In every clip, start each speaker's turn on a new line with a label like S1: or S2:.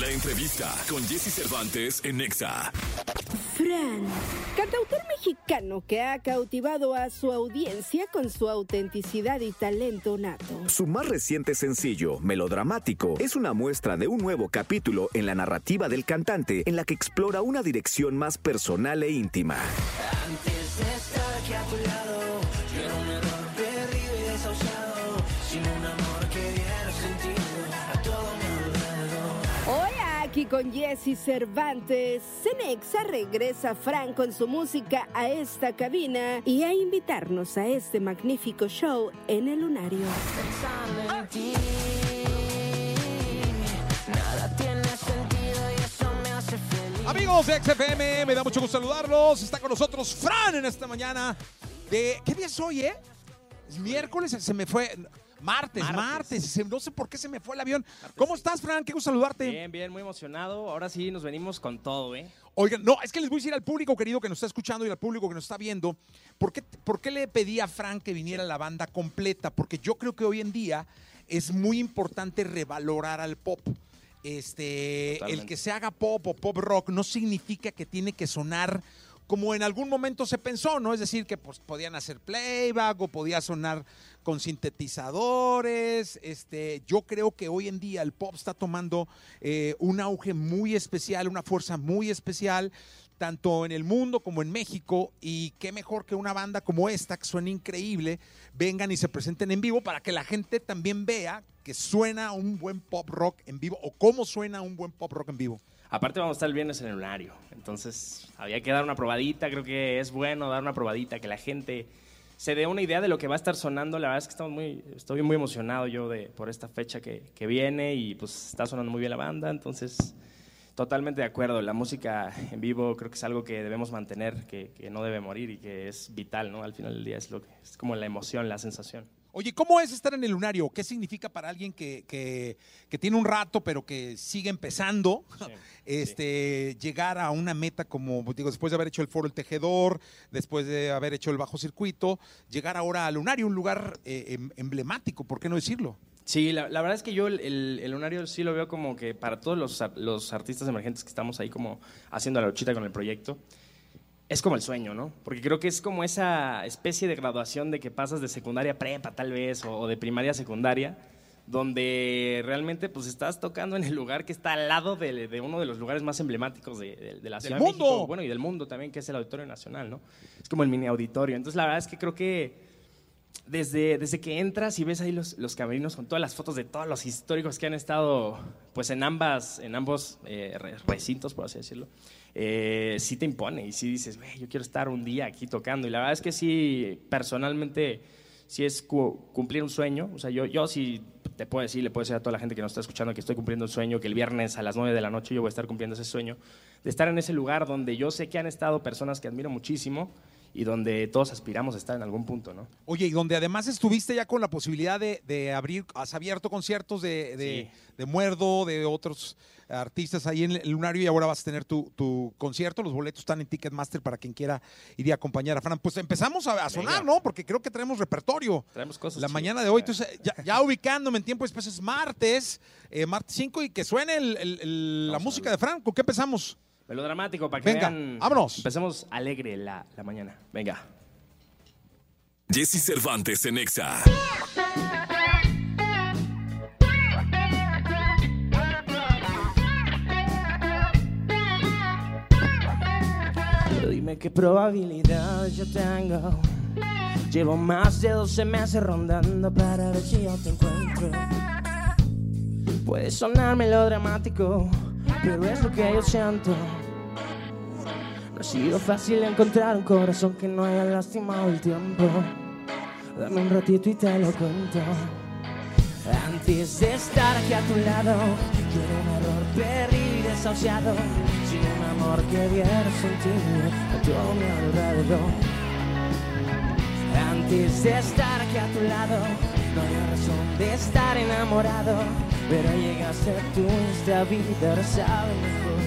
S1: La entrevista con Jesse Cervantes en Nexa.
S2: Fran, cantautor mexicano que ha cautivado a su audiencia con su autenticidad y talento nato.
S3: Su más reciente sencillo, Melodramático, es una muestra de un nuevo capítulo en la narrativa del cantante en la que explora una dirección más personal e íntima.
S4: Antes de estar aquí a tu lado,
S2: con Jesse Cervantes, Cenexa regresa Fran con su música a esta cabina y a invitarnos a este magnífico show en el Lunario.
S4: Feliz.
S5: Amigos de XFM, me da mucho gusto saludarlos. Está con nosotros Fran en esta mañana de... ¿Qué día es hoy, eh? Es miércoles, se me fue... Martes, martes.
S6: Martes.
S5: No sé por qué se me fue el avión. ¿Cómo estás, Fran? Qué gusto saludarte.
S6: Bien, bien, muy emocionado. Ahora sí nos venimos con todo, ¿eh?
S5: Oigan, no, es que les voy a decir al público querido que nos está escuchando y al público que nos está viendo, ¿por qué, por qué le pedí a Frank que viniera la banda completa? Porque yo creo que hoy en día es muy importante revalorar al pop. Este, el que se haga pop o pop rock no significa que tiene que sonar como en algún momento se pensó, ¿no? Es decir, que pues, podían hacer playback o podía sonar con sintetizadores. Este, yo creo que hoy en día el pop está tomando eh, un auge muy especial, una fuerza muy especial, tanto en el mundo como en México. Y qué mejor que una banda como esta, que suena increíble, vengan y se presenten en vivo para que la gente también vea que suena un buen pop rock en vivo o cómo suena un buen pop rock en vivo.
S6: Aparte vamos a estar el viernes en el lunario. Entonces había que dar una probadita. Creo que es bueno dar una probadita, que la gente se dé una idea de lo que va a estar sonando. La verdad es que estamos muy, estoy muy emocionado yo de, por esta fecha que, viene y pues está sonando muy bien la banda. Entonces, totalmente de acuerdo. La música en vivo creo que es algo que debemos mantener, que, que no debe morir y que es vital, ¿no? Al final del día es, lo que, es como la emoción, la sensación.
S5: Oye, ¿cómo es estar en el lunario? ¿Qué significa para alguien que, que- que tiene un rato, pero que sigue empezando? este, Llegar a una meta como, digo, después de haber hecho el foro El Tejedor, después de haber hecho el bajo circuito, llegar ahora al lunario, un lugar eh, em- emblemático, ¿por qué no decirlo?
S6: Sí, la, la verdad es que yo el, el, el lunario sí lo veo como que para todos los, los artistas emergentes que estamos ahí como haciendo la luchita con el proyecto, es como el sueño, ¿no? Porque creo que es como esa especie de graduación de que pasas de secundaria a prepa tal vez o, de primaria a secundaria, donde realmente pues estás tocando en el lugar que está al lado de, de uno de los lugares más emblemáticos de, de- de la Ciudad de
S5: mundo!
S6: México, bueno, y del mundo también, que es el Auditorio Nacional, ¿no? Es como el mini auditorio. Entonces la verdad es que creo que desde, desde que entras y ves ahí los, los camerinos con todas las fotos de todos los históricos que han estado pues en ambas en ambos eh, re- recintos por así decirlo eh, sí te impone y sí dices "Güey, yo quiero estar un día aquí tocando y la verdad es que sí personalmente sí es cu- cumplir un sueño. O sea yo yo sí te puedo decir le puedo decir a toda la gente que nos está escuchando que estoy cumpliendo un sueño que el viernes a las 9 de la noche yo voy a estar cumpliendo ese sueño de estar en ese lugar donde yo sé que han estado personas que admiro muchísimo y donde todos aspiramos a estar en algún punto, ¿no?
S5: Oye, y donde además estuviste ya con la posibilidad de, de abrir, has abierto conciertos de, de,
S6: Sí.
S5: de Muerdo, de otros artistas ahí en el lunario y ahora vas a tener tu, tu concierto. Los boletos están en Ticketmaster para quien quiera ir y acompañar a Fran. Pues empezamos a, a sonar, ¿no? Porque creo que traemos repertorio.
S6: Traemos cosas
S5: La mañana de hoy, entonces, ya, ya ubicándome en tiempo, después es martes, eh, martes 5 y que suene el- el- el- la música de Fran. ¿Con qué empezamos?
S6: Melodramático, para que
S5: Venga,
S6: vean.
S5: vámonos.
S6: Empecemos alegre la, la mañana. Venga.
S1: Jesse Cervantes en.
S4: Pero dime qué probabilidades yo tengo. Llevo más de 12 meses rondando para ver si yo te encuentro. Puede sonar melodramático, pero es lo que yo siento. No ha sido fácil encontrar un corazón que no haya lastimado el tiempo. Dame un ratito y te lo cuento. Antes de estar aquí a tu lado, yo era un error perdido y desahuciado, sin un amor que diera sentido a todo mi alrededor. Antes de estar aquí a tu lado, no había razón de estar enamorado, pero llegaste tú esta vida ahora sabe mejor,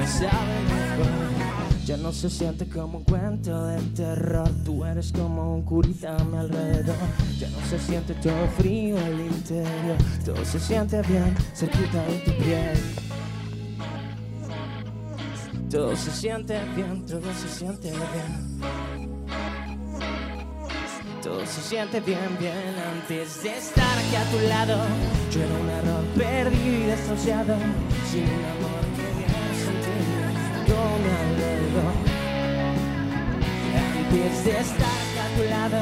S4: me sabe mejor. Ya no se siente como un cuento de terror. Tú eres como un curita a mi alrededor. Ya no se siente todo frío el interior. Todo se siente bien cerquita de tu piel. Todo se siente bien, todo se siente bien. Todo se siente bien, bien antes de estar aquí a tu lado. Yo era un error perdido y desahuciado, sin amor de estar a tu lado,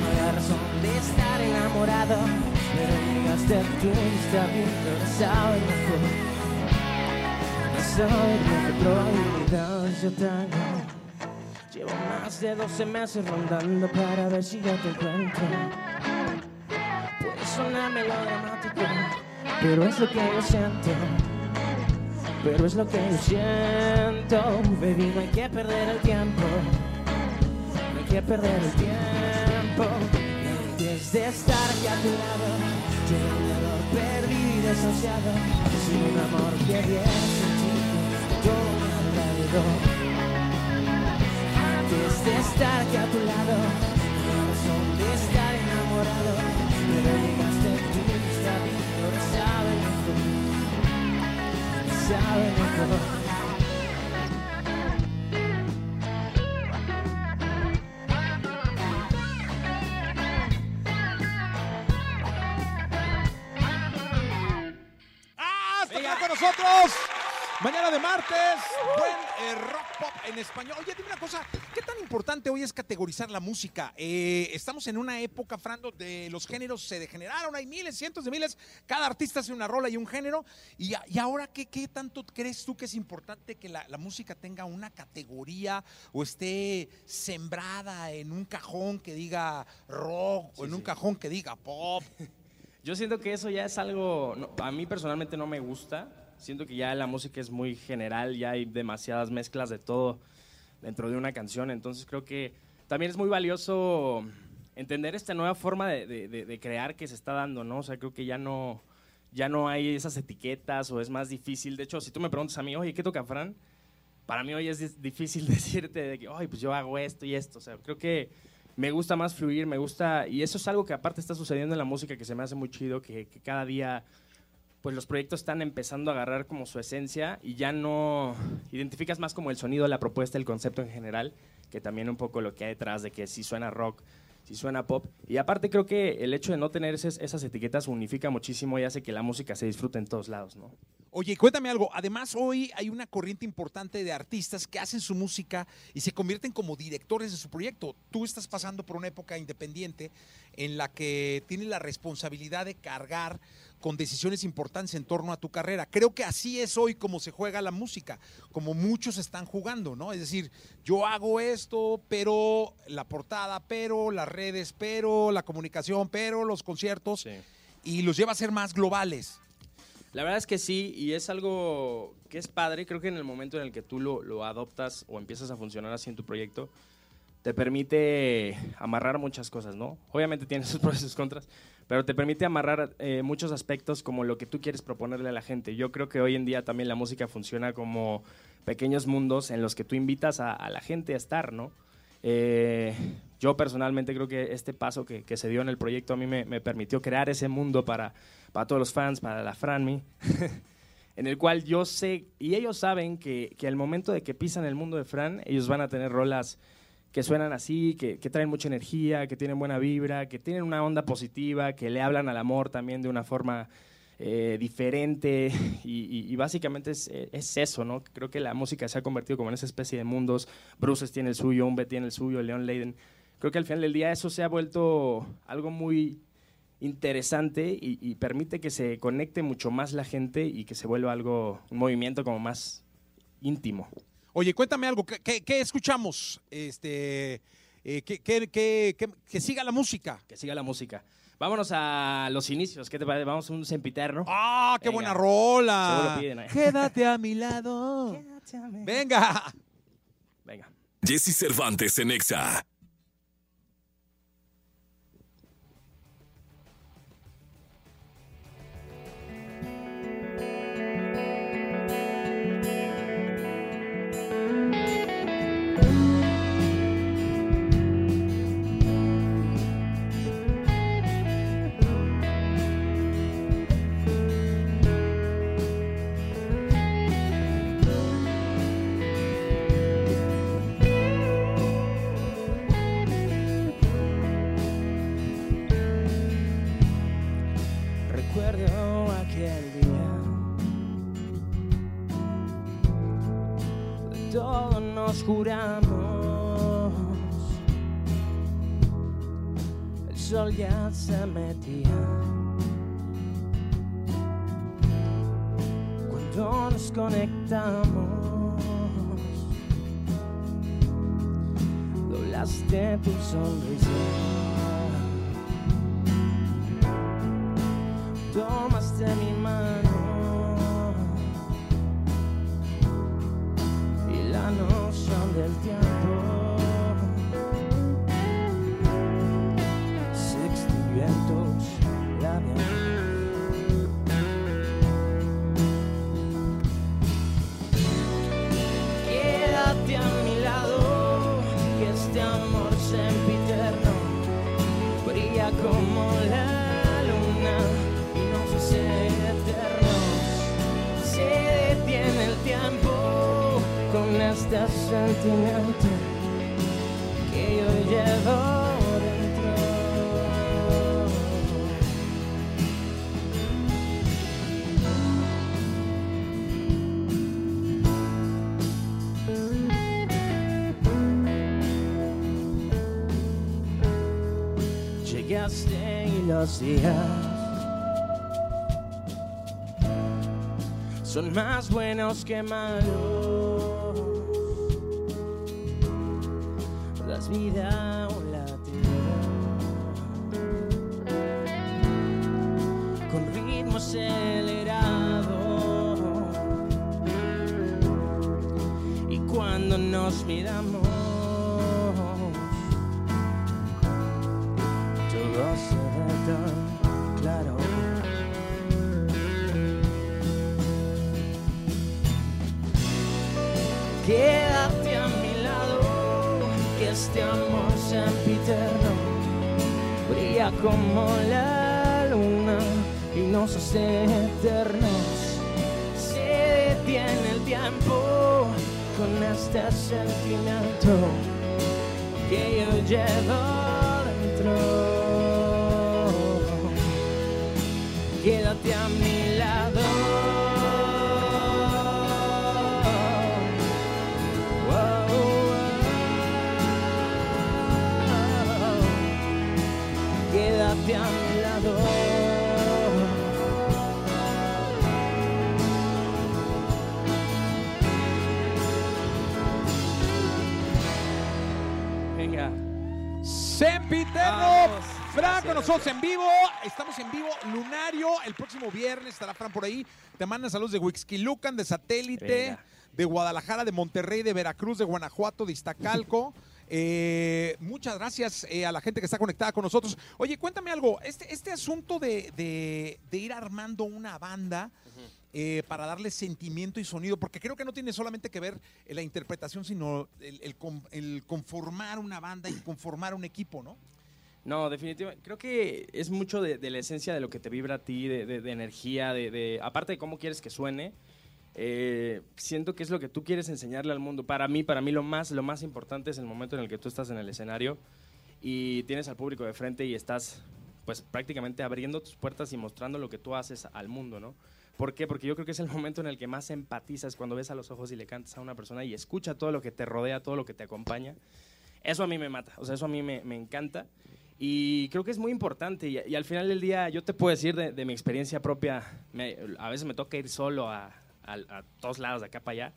S4: no había razón de estar enamorado. Pero llegaste tú y está mejor. No sabes lo que yo tengo. Llevo más de 12 meses rondando para ver si yo te encuentro. Puede sonar melodramático, pero es lo que yo siento. Pero es lo que yo siento. Baby, no hay que perder el tiempo. Que perder el tiempo. Antes estar aquí a tu lado, llevo un error perdido y desociado. Sin un amor que sentido todo mi alrededor antes de estar aquí a tu lado, la razón de estar enamorado, pero llegaste tú bien, ahora sabe mejor, sabe mejor.
S5: De martes, buen eh, rock pop en español. Oye, dime una cosa, ¿qué tan importante hoy es categorizar la música? Eh, estamos en una época, Fran, donde los géneros se degeneraron, hay miles, cientos de miles, cada artista hace una rola y un género. Y, ahora, ¿qué, ¿qué tanto crees tú que es importante que la, la música tenga una categoría o esté sembrada en un cajón que diga rock o en un cajón que diga pop?
S6: Yo siento que eso ya es algo, no, a mí personalmente no me gusta. Siento que ya la música es muy general, ya hay demasiadas mezclas de todo dentro de una canción. Entonces creo que también es muy valioso entender esta nueva forma de, de- de- crear que se está dando, ¿no? O sea, creo que ya no, ya no hay esas etiquetas o es más difícil. De hecho, si tú me preguntas a mí, oye, ¿qué toca Fran? Para mí hoy es difícil decirte de que, ay, pues yo hago esto y esto. O sea, creo que me gusta más fluir, me gusta, y eso es algo que aparte está sucediendo en la música que se me hace muy chido, que, que cada día pues los proyectos están empezando a agarrar como su esencia y ya no identificas más como el sonido, la propuesta, el concepto en general, que también un poco lo que hay detrás de que si suena rock, si suena pop. Y aparte creo que el hecho de no tener esas, etiquetas unifica muchísimo y hace que la música se disfrute en todos lados, ¿no?
S5: Oye, cuéntame algo. Además, hoy hay una corriente importante de artistas que hacen su música y se convierten como directores de su proyecto. Tú estás pasando por una época independiente en la que tienes la responsabilidad de cargar con decisiones importantes en torno a tu carrera. Creo que así es hoy como se juega la música, como muchos están jugando, ¿no? Es decir, yo hago esto, pero la portada, pero las redes, pero la comunicación, pero los conciertos, y los lleva a ser más globales.
S6: La verdad es que sí, y es algo que es padre. Creo que en el momento en el que tú lo, lo adoptas o empiezas a funcionar así en tu proyecto, te permite amarrar muchas cosas, ¿no? Obviamente tiene sus pros y sus contras, pero te permite amarrar eh, muchos aspectos como lo que tú quieres proponerle a la gente. Yo creo que hoy en día también la música funciona como pequeños mundos en los que tú invitas a, a la gente a estar, ¿no? Eh, yo personalmente creo que este paso que, que se dio en el proyecto a mí me, me permitió crear ese mundo para, para todos los fans, para la Franmi, en el cual yo sé, y ellos saben que, que al momento de que pisan el mundo de Fran, ellos van a tener rolas que suenan así, que, que traen mucha energía, que tienen buena vibra, que tienen una onda positiva, que le hablan al amor también de una forma eh, diferente y, y- básicamente es, eh, es eso, ¿no? Creo que la música se ha convertido como en esa especie de mundos. Bruces tiene el suyo, Umbe tiene el suyo, Leon Leiden. Creo que al final del día eso se ha vuelto algo muy interesante y permite que se conecte mucho más la gente y que se vuelva algo, un movimiento como más íntimo.
S5: Oye, cuéntame algo, ¿qué, qué- qué escuchamos? Este, eh, ¿qué- qué- qué- qué- que siga la música.
S6: Que siga la música. Vámonos a los inicios, ¿qué te parece? Vamos a un sempiterno.
S5: ¡Ah, qué
S6: Venga.
S5: buena rola!
S6: Seguro piden, ¿eh?
S5: Quédate a mi lado. Venga.
S6: Venga.
S1: Jesse Cervantes en Exa.
S4: Juramos. El sol ya se metía. Cuando nos conectamos, doblaste tu sonrisa. Tomaste mi mano este sentimiento que yo llevo dentro. Llegaste y los días son más buenos que malos. Un latido con ritmo acelerado. Y cuando nos miramos, todo se ve como la luna y nos hace eternos. Se detiene el tiempo con este sentimiento que yo llevo wow. Quédate a mi lado.
S6: Venga.
S5: Sempiterno.
S6: Vamos.
S5: Fran con
S6: Gracias,
S5: nosotros en vivo. Estamos en vivo. Lunario. El próximo viernes estará Fran por ahí. Te mandan saludos de Huixquilucan, de Satélite,
S6: Venga.
S5: de Guadalajara, de Monterrey, de Veracruz, de Guanajuato, de Iztacalco. Eh, muchas gracias eh, a la gente que está conectada con nosotros. Oye, cuéntame algo. Este, este asunto de, de- de ir armando una banda eh, para darle sentimiento y sonido, porque creo que no tiene solamente que ver en la interpretación, sino el, el con- el conformar una banda y conformar un equipo, ¿no?
S6: No, definitivamente. Creo que es mucho de, de la esencia de lo que te vibra a ti, de, de- de energía, de, de- aparte de cómo quieres que suene. Eh, siento que es lo que tú quieres enseñarle al mundo. Para mí, para mí lo más, lo más importante es el momento en el que tú estás en el escenario y tienes al público de frente y estás, pues, prácticamente abriendo tus puertas y mostrando lo que tú haces al mundo, ¿no? ¿Por qué? Porque yo creo que es el momento en el que más empatizas cuando ves a los ojos y le cantas a una persona y escucha todo lo que te rodea, todo lo que te acompaña. Eso a mí me mata, o sea, eso a mí me, me encanta. Y creo que es muy importante. Y, y al final del día, yo te puedo decir de, de mi experiencia propia, me- a veces me toca ir solo a, a- a todos lados, de acá para allá.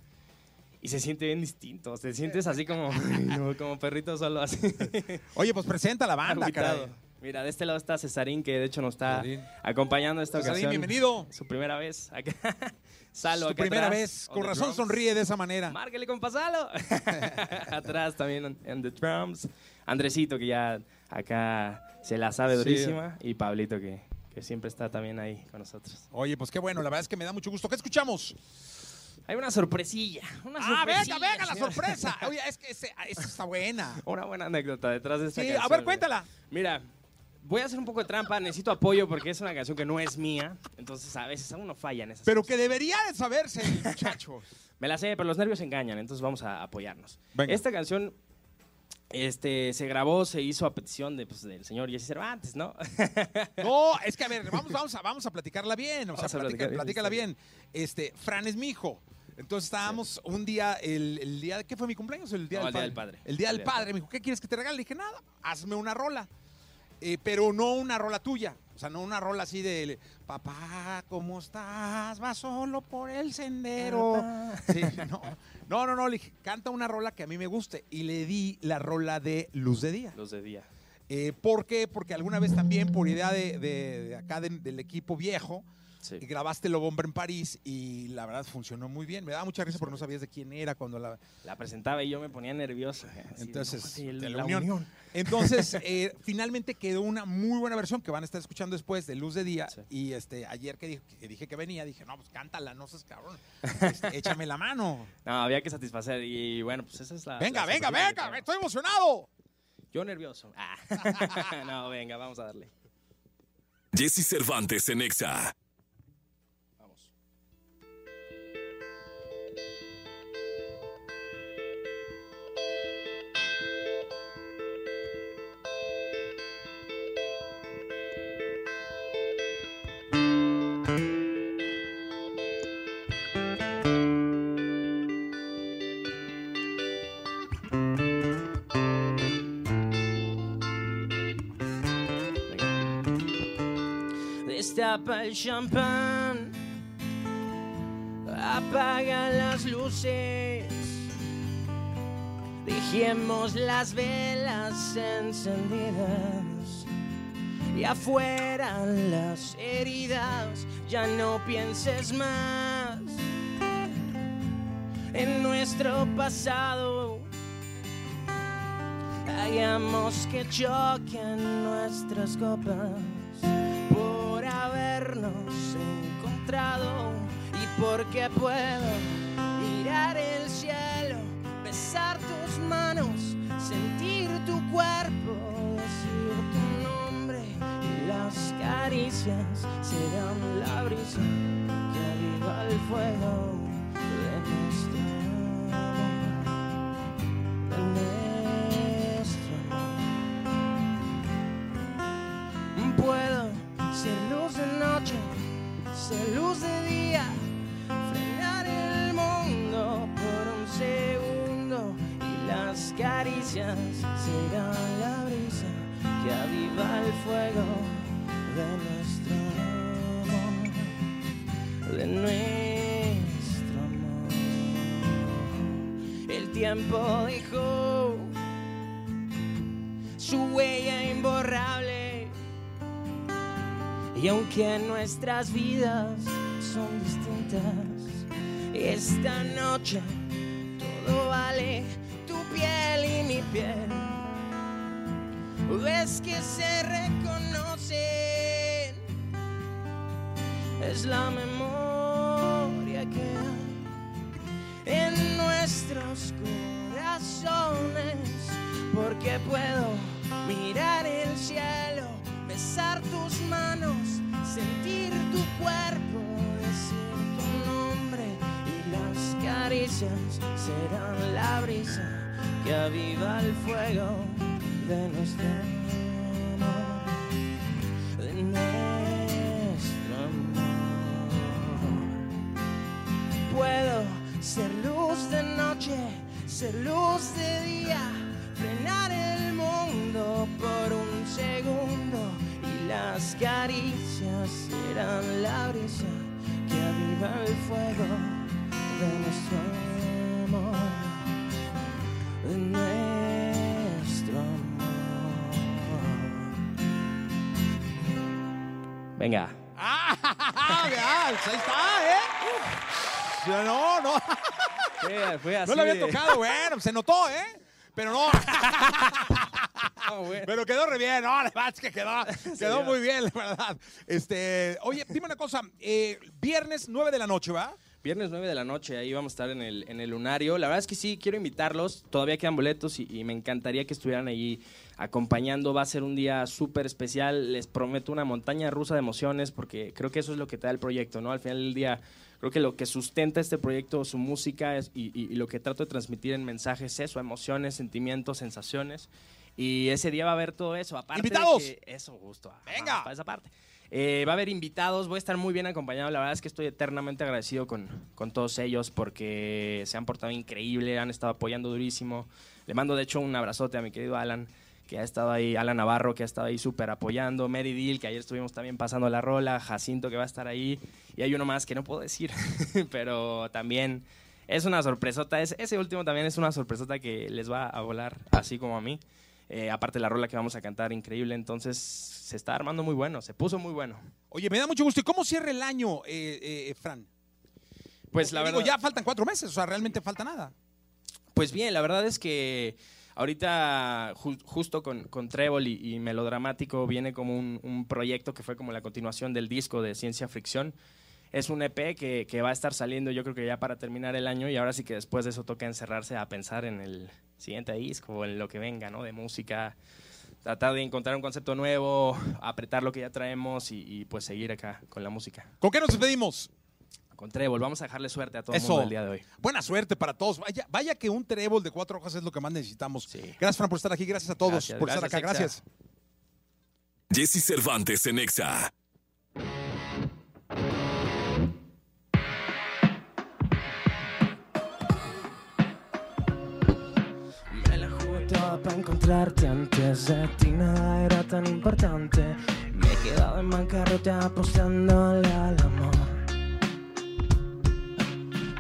S6: Y se siente bien distinto. Te sientes así como, como, como perrito solo, así.
S5: Oye, pues presenta la banda, caray.
S6: Mira, de este lado está Cesarín, que de hecho nos está
S5: Cesarín.
S6: acompañando esta
S5: Cesarín,
S6: ocasión.
S5: bienvenido.
S6: Su primera vez acá. Salo, acá
S5: primera
S6: atrás,
S5: vez.
S6: on
S5: Con razón
S6: drums.
S5: sonríe de esa manera.
S6: Márquele, compa Salo. Atrás también en, the drums. Andresito, que ya acá se la sabe
S5: Sí.
S6: durísima. Y Pablito, que, que siempre está también ahí con nosotros.
S5: Oye, pues qué bueno, la verdad es que me da mucho gusto. ¿Qué escuchamos?
S6: Hay una sorpresilla. Una
S5: Ah, venga, venga, la sorpresa. Oye, es que ese- esa está buena.
S6: Una buena anécdota detrás de esta
S5: Sí,
S6: canción.
S5: a ver, cuéntala.
S6: Mira, voy a hacer un poco de trampa. Necesito apoyo porque es una canción que no es mía. Entonces, a veces uno falla en esas
S5: Pero
S6: cosas.
S5: que debería de saberse, muchacho.
S6: Me la sé, pero los nervios engañan, entonces vamos a apoyarnos.
S5: Venga.
S6: Esta canción este, se grabó, se hizo a petición de, pues, del señor Jesse Cervantes, ¿no?
S5: No, es que a ver, vamos, vamos, a, vamos a platicarla bien. O sea,
S6: Vamos a
S5: platica-
S6: platicar
S5: platícala bien. Este, Fran es mi hijo. Entonces estábamos un día, el, el día de, ¿qué fue mi cumpleaños? El día,
S6: No,
S5: del,
S6: el día
S5: padre.
S6: del padre.
S5: El día
S6: El
S5: del
S6: día del
S5: padre. Me dijo, ¿qué quieres que te regale? Le dije, nada, hazme una rola. Eh, pero no una rola tuya. O sea, no una rola así de, papá, ¿cómo estás? Va solo por el sendero. Sí, no, no, no, no, le dije, canta una rola que a mí me guste. Y le di la rola de Luz de Día.
S6: Los de día.
S5: Eh, ¿Por qué? Porque alguna vez también, por idea de, de- de acá de- del equipo viejo,
S6: Sí.
S5: y grabaste Lo Bomba en París y la verdad funcionó muy bien. Me daba mucha risa porque no sabías de quién era cuando la...
S6: La presentaba y yo me ponía nervioso.
S5: Entonces,
S6: no,
S5: de
S6: la,
S5: la
S6: unión.
S5: Entonces, eh, finalmente quedó una muy buena versión que van a estar escuchando después de Luz de Día.
S6: Sí.
S5: Y este ayer que dije, que dije que venía, dije, no, pues cántala, no seas cabrón. Este, échame la mano.
S6: No, había que satisfacer y bueno, pues esa es la...
S5: Venga,
S6: la
S5: venga, venga, estoy emocionado.
S6: Yo nervioso. Ah. no, venga, vamos a darle.
S1: Jesse Cervantes en Exa.
S6: Destapa el champán, apaga las luces, dejemos las velas encendidas y afuera las heridas, ya no pienses más en nuestro pasado. Hagamos que choquen nuestras copas encontrado y porque puedo mirar el cielo, besar tus manos, sentir tu cuerpo, decir tu nombre y las caricias serán la brisa que aviva el fuego de nuestro caricias serán la brisa que aviva el fuego de nuestro amor, de nuestro amor. El tiempo dejó su huella imborrable. Y aunque nuestras vidas son distintas, esta noche todo vale piel y mi piel. Ves que se reconocen, es la memoria que hay en nuestros corazones, porque puedo mirar el cielo, besar tus manos, sentir tu cuerpo, decir tu nombre. Y las caricias serán la brisa que aviva el fuego de nuestro amor, de nuestro amor. Puedo ser luz de noche, ser luz de día, frenar el mundo por un segundo y las caricias serán la brisa que aviva el fuego de nuestro amor, Venga.
S5: ¡Ah! pues ahí está, ¿eh? No, no.
S6: fue así
S5: No lo había tocado, bueno, se notó, ¿eh? Pero no.
S6: Ah, bueno.
S5: Pero quedó re bien, no, la verdad es que quedó, quedó muy bien, la verdad. Este, oye, dime una cosa, eh, viernes 9 de la noche, ¿va?
S6: Viernes 9 de la noche, ahí vamos a estar en el, en el Lunario. La verdad es que sí, quiero invitarlos. Todavía quedan boletos y, y me encantaría que estuvieran allí acompañando. Va a ser un día súper especial. Les prometo una montaña rusa de emociones porque creo que eso es lo que te da el proyecto, ¿no? Al final del día, creo que lo que sustenta este proyecto, su música es- y, y- y lo que trato de transmitir en mensajes es eso, emociones, sentimientos, sensaciones. Y ese día va a haber todo eso. Aparte de
S5: ¡Invitados!
S6: que- eso, justo.
S5: Venga.
S6: Para esa parte.
S7: Eh, va a haber invitados, voy a estar muy bien acompañado. La verdad es que estoy eternamente agradecido con, con todos ellos porque se han portado increíble, han estado apoyando durísimo. Le mando de hecho un abrazote a mi querido Alan, que ha estado ahí, Alan Navarro, que ha estado ahí súper apoyando, Mary Dill, que ayer estuvimos también pasando la rola, Jacinto, que va a estar ahí, y hay uno más que no puedo decir, pero también es una sorpresota. Es, ese último también es una sorpresota que les va a volar, así como a mí. Eh, aparte la rola que vamos a cantar, increíble. Entonces se está armando muy bueno, se puso muy bueno.
S5: Oye, me da mucho gusto. ¿Y cómo cierra el año, eh, eh, Fran?
S7: Pues la
S5: Digo,
S7: verdad.
S5: ya faltan cuatro meses, o sea, realmente falta nada.
S7: Pues bien, la verdad es que ahorita ju- justo con, con Trébol y, y Melodramático viene como un, un proyecto que fue como la continuación del disco de Ciencia Fricción. Es un EP que, que va a estar saliendo yo creo que ya para terminar el año y ahora sí que después de eso toca encerrarse a pensar en el siguiente disco o en lo que venga, ¿no? De música, tratar de encontrar un concepto nuevo, apretar lo que ya traemos y, y, pues seguir acá con la música.
S5: ¿Con qué nos despedimos?
S7: Con Trébol, vamos a dejarle suerte a todo el
S5: Eso.
S7: mundo el día de hoy.
S5: Buena suerte para todos. Vaya, vaya que un trébol de cuatro hojas es lo que más necesitamos.
S7: Sí.
S5: Gracias, Fran, por estar aquí. Gracias a todos
S7: Gracias,
S5: por estar acá.
S7: Exa.
S5: Gracias.
S1: Jesse Cervantes en Exa.
S6: Para encontrarte antes de ti nada era tan importante. Me he quedado en bancarrota apostándole al amor.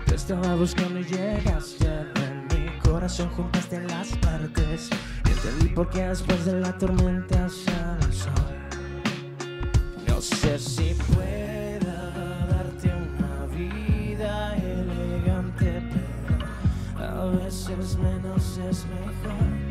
S6: Te estaba buscando y llegaste en mi corazón, juntaste las partes. Entendí por qué después de la tormenta sale el sol. No sé si pueda darte una vida elegante, pero a veces menos es mejor.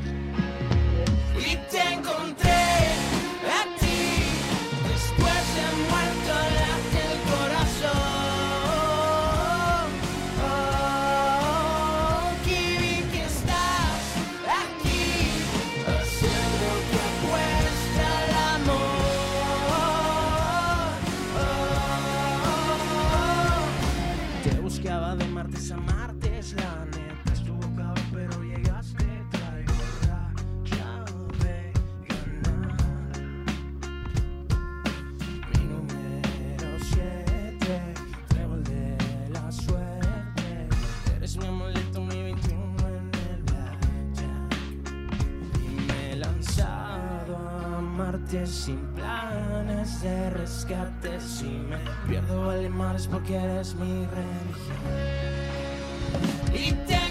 S6: Sin planes de rescate. Si me pierdo vale más porque eres mi religión. Y te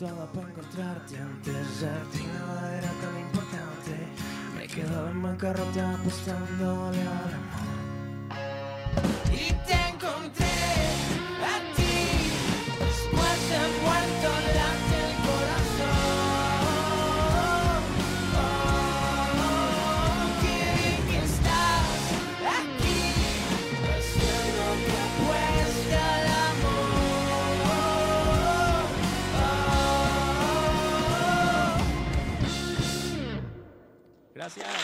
S6: toda para encontrarte antes de ti nada era tan importante. Me quedaba en bancarrota apostándole al amor. Y te encontré
S7: Gracias.